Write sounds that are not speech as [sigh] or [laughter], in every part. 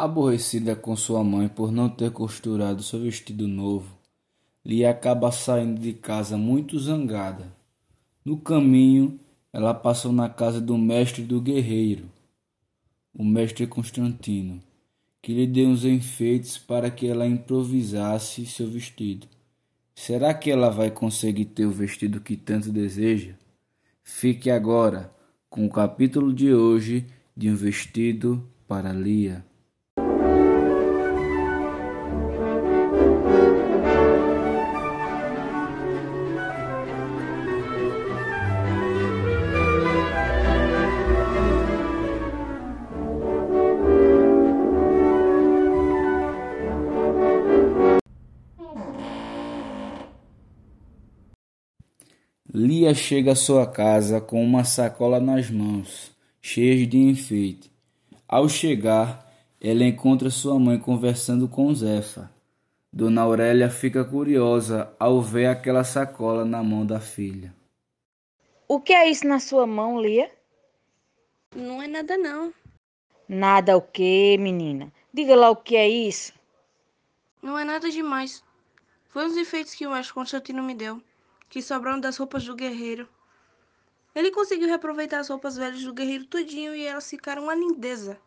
Aborrecida com sua mãe por não ter costurado seu vestido novo, Lia acaba saindo de casa muito zangada. No caminho, ela passou na casa do mestre do guerreiro, o mestre Constantino, que lhe deu uns enfeites para que ela improvisasse seu vestido. Será que ela vai conseguir ter o vestido que tanto deseja? Fique agora com o capítulo de hoje de um vestido para Lia. Lia chega à sua casa com uma sacola nas mãos, cheia de enfeite. Ao chegar, ela encontra sua mãe conversando com Zefa. Dona Aurélia fica curiosa ao ver aquela sacola na mão da filha. O que é isso na sua mão, Lia? Não é nada não. Nada o quê, menina? Diga lá o que é isso. Não é nada demais. Foi os enfeites que o mestre Constantino me deu que sobraram das roupas do guerreiro. Ele conseguiu reaproveitar as roupas velhas do guerreiro tudinho e elas ficaram uma lindeza.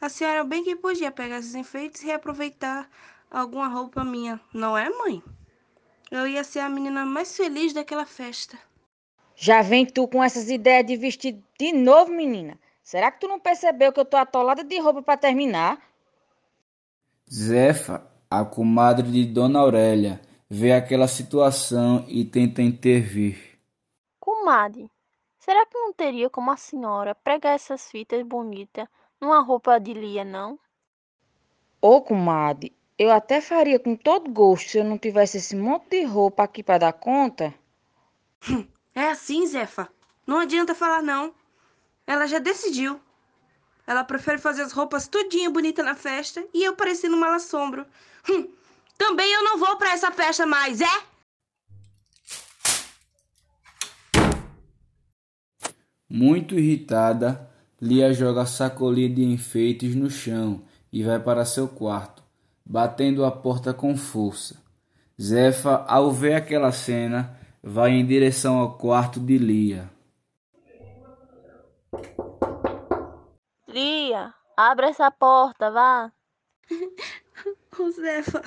A senhora bem que podia pegar esses enfeites e reaproveitar alguma roupa minha, não é, mãe? Eu ia ser a menina mais feliz daquela festa. Já vem tu com essas ideias de vestir de novo, menina. Será que tu não percebeu que eu tô atolada de roupa para terminar? Zefa, a comadre de Dona Aurélia, vê aquela situação e tenta intervir. Comadre, será que não teria como a senhora pregar essas fitas bonitas numa roupa de lia, não? Ô, oh, comadre, eu até faria com todo gosto se eu não tivesse esse monte de roupa aqui para dar conta. É assim, Zefa. Não adianta falar não. Ela já decidiu. Ela prefere fazer as roupas tudinha bonita na festa e eu parecendo mal assombro. Hum, também eu não vou para essa festa mais, é? Muito irritada, Lia joga a sacolinha de enfeites no chão e vai para seu quarto, batendo a porta com força. Zefa, ao ver aquela cena, vai em direção ao quarto de Lia. Lia, abre essa porta, vá. [laughs] [laughs] Josefa,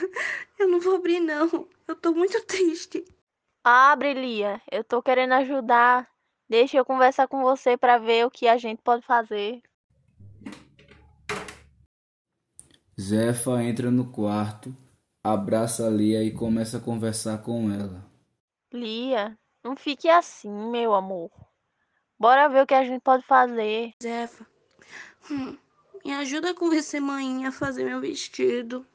eu não vou abrir não. Eu tô muito triste. Abre, Lia. Eu tô querendo ajudar. Deixa eu conversar com você para ver o que a gente pode fazer. Zefa entra no quarto, abraça Lia e começa a conversar com ela. Lia, não fique assim, meu amor. Bora ver o que a gente pode fazer. Zefa, hum, me ajuda a convencer mãe a fazer meu vestido.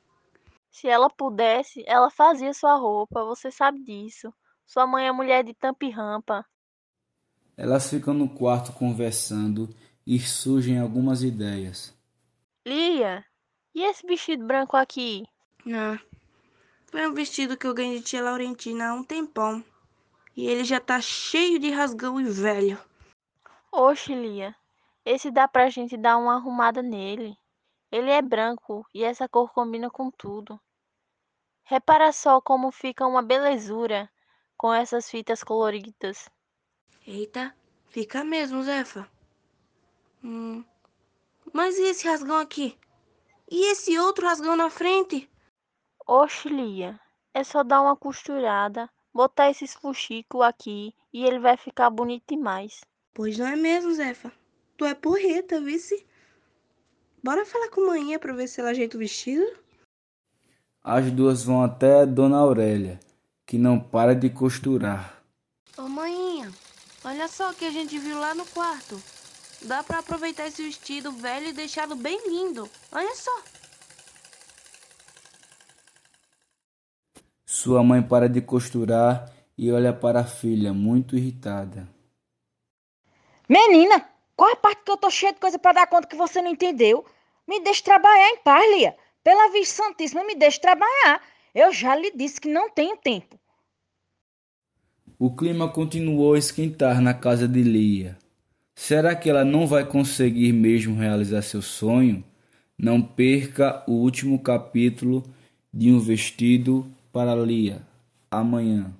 Se ela pudesse, ela fazia sua roupa, você sabe disso. Sua mãe é mulher de tampa e rampa. Elas ficam no quarto conversando e surgem algumas ideias. Lia, e esse vestido branco aqui? Ah, foi um vestido que eu ganhei de tia Laurentina há um tempão. E ele já tá cheio de rasgão e velho. Oxe, Lia, esse dá pra gente dar uma arrumada nele. Ele é branco e essa cor combina com tudo. Repara só como fica uma belezura com essas fitas coloridas. Eita, fica mesmo, Zefa. Hum. Mas e esse rasgão aqui? E esse outro rasgão na frente? Oxe, Lia, é só dar uma costurada, botar esses fuxicos aqui e ele vai ficar bonito demais. Pois não é mesmo, Zefa? Tu é porreta, vice? Bora falar com manhã pra ver se ela ajeita o vestido? As duas vão até Dona Aurélia, que não para de costurar. Ô manhinha, olha só o que a gente viu lá no quarto. Dá para aproveitar esse vestido velho e deixá-lo bem lindo. Olha só. Sua mãe para de costurar e olha para a filha, muito irritada. Menina, Qual a parte que eu tô cheia de coisa para dar conta que você não entendeu? Me deixe trabalhar em paz, Lia. Pela Virgem Santíssima, me deixe trabalhar. Eu já lhe disse que não tenho tempo. O clima continuou a esquentar na casa de Lia. Será que ela não vai conseguir mesmo realizar seu sonho? Não perca o último capítulo de Um Vestido para Lia amanhã.